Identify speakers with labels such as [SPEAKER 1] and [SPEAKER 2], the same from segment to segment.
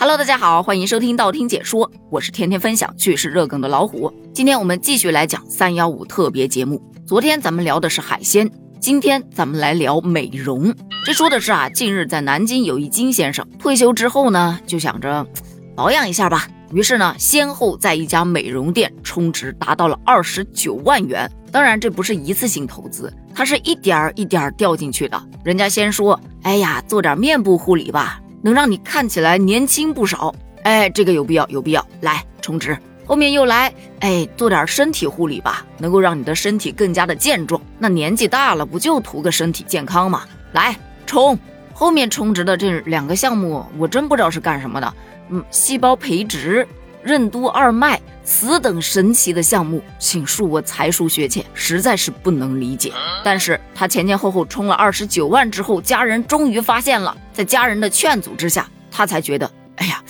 [SPEAKER 1] Hello，大家好，欢迎收听道听解说，我是天天分享趣事热梗的老虎。今天我们继续来讲三幺五特别节目。昨天咱们聊的是海鲜，今天咱们来聊美容。这说的是啊，近日在南京有一金先生退休之后呢，就想着保养一下吧，于是呢，先后在一家美容店充值达到了二十九万元。当然，这不是一次性投资，它是一点儿一点儿掉进去的。人家先说，哎呀，做点面部护理吧。能让你看起来年轻不少，哎，这个有必要，有必要，来充值。后面又来，哎，做点身体护理吧，能够让你的身体更加的健壮。那年纪大了，不就图个身体健康吗？来充。后面充值的这两个项目，我真不知道是干什么的。嗯，细胞培植。任督二脉此等神奇的项目，请恕我才疏学浅，实在是不能理解。但是他前前后后充了二十九万之后，家人终于发现了，在家人的劝阻之下，他才觉得，哎呀，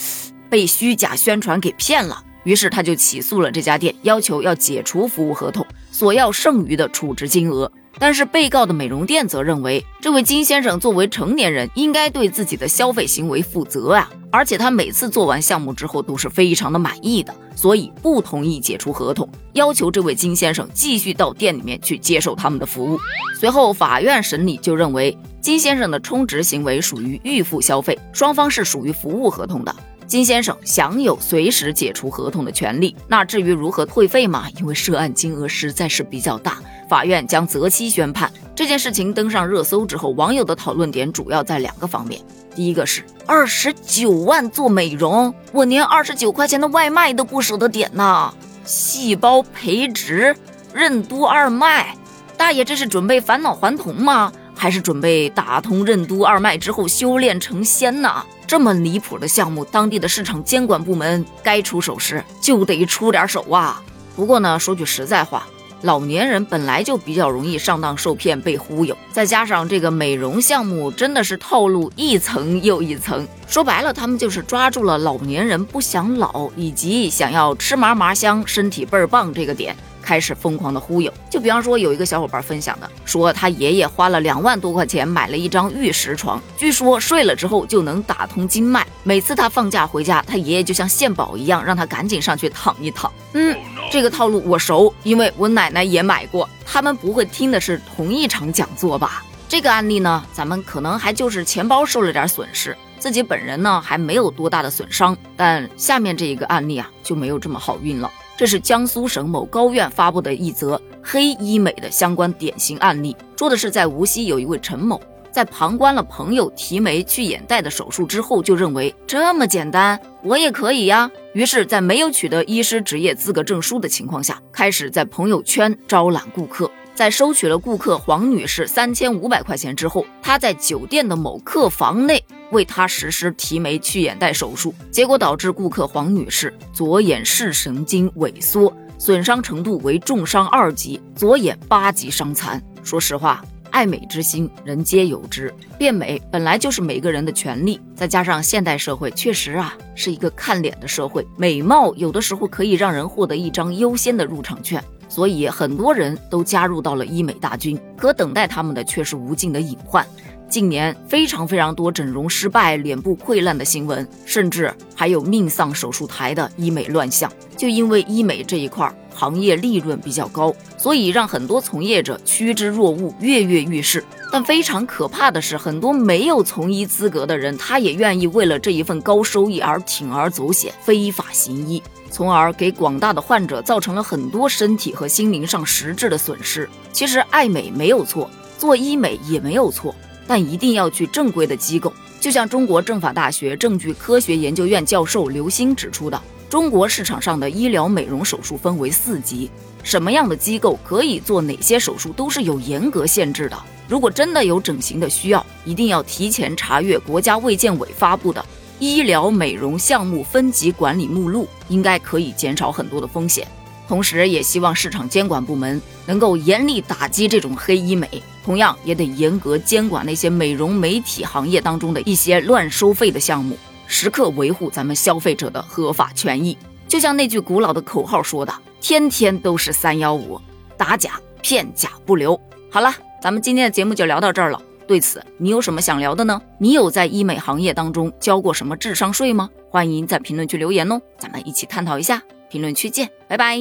[SPEAKER 1] 被虚假宣传给骗了。于是他就起诉了这家店，要求要解除服务合同，索要剩余的储值金额。但是被告的美容店则认为，这位金先生作为成年人，应该对自己的消费行为负责啊！而且他每次做完项目之后都是非常的满意的，所以不同意解除合同，要求这位金先生继续到店里面去接受他们的服务。随后法院审理就认为，金先生的充值行为属于预付消费，双方是属于服务合同的。金先生享有随时解除合同的权利。那至于如何退费嘛？因为涉案金额实在是比较大，法院将择期宣判。这件事情登上热搜之后，网友的讨论点主要在两个方面。第一个是二十九万做美容，我连二十九块钱的外卖都不舍得点呐。细胞培植、任督二脉，大爷这是准备返老还童吗？还是准备打通任督二脉之后修炼成仙呢？这么离谱的项目，当地的市场监管部门该出手时就得出点手啊。不过呢，说句实在话，老年人本来就比较容易上当受骗、被忽悠，再加上这个美容项目真的是套路一层又一层。说白了，他们就是抓住了老年人不想老以及想要吃嘛嘛香、身体倍儿棒这个点。开始疯狂的忽悠，就比方说有一个小伙伴分享的，说他爷爷花了两万多块钱买了一张玉石床，据说睡了之后就能打通经脉。每次他放假回家，他爷爷就像献宝一样，让他赶紧上去躺一躺。嗯，这个套路我熟，因为我奶奶也买过。他们不会听的是同一场讲座吧？这个案例呢，咱们可能还就是钱包受了点损失，自己本人呢还没有多大的损伤。但下面这一个案例啊，就没有这么好运了。这是江苏省某高院发布的一则黑医美的相关典型案例，说的是在无锡有一位陈某，在旁观了朋友提眉去眼袋的手术之后，就认为这么简单，我也可以呀。于是，在没有取得医师执业资格证书的情况下，开始在朋友圈招揽顾客。在收取了顾客黄女士三千五百块钱之后，他在酒店的某客房内为她实施提眉去眼袋手术，结果导致顾客黄女士左眼视神经萎缩，损伤程度为重伤二级，左眼八级伤残。说实话，爱美之心人皆有之，变美本来就是每个人的权利，再加上现代社会确实啊是一个看脸的社会，美貌有的时候可以让人获得一张优先的入场券。所以很多人都加入到了医美大军，可等待他们的却是无尽的隐患。近年非常非常多整容失败、脸部溃烂的新闻，甚至还有命丧手术台的医美乱象。就因为医美这一块儿行业利润比较高，所以让很多从业者趋之若鹜、跃跃欲试。但非常可怕的是，很多没有从医资格的人，他也愿意为了这一份高收益而铤而走险、非法行医。从而给广大的患者造成了很多身体和心灵上实质的损失。其实爱美没有错，做医美也没有错，但一定要去正规的机构。就像中国政法大学证据科学研究院教授刘星指出的，中国市场上的医疗美容手术分为四级，什么样的机构可以做哪些手术都是有严格限制的。如果真的有整形的需要，一定要提前查阅国家卫健委发布的。医疗美容项目分级管理目录应该可以减少很多的风险，同时也希望市场监管部门能够严厉打击这种黑医美，同样也得严格监管那些美容美体行业当中的一些乱收费的项目，时刻维护咱们消费者的合法权益。就像那句古老的口号说的：“天天都是三幺五，打假骗假不留。”好了，咱们今天的节目就聊到这儿了。对此，你有什么想聊的呢？你有在医美行业当中交过什么智商税吗？欢迎在评论区留言哦，咱们一起探讨一下。评论区见，拜拜。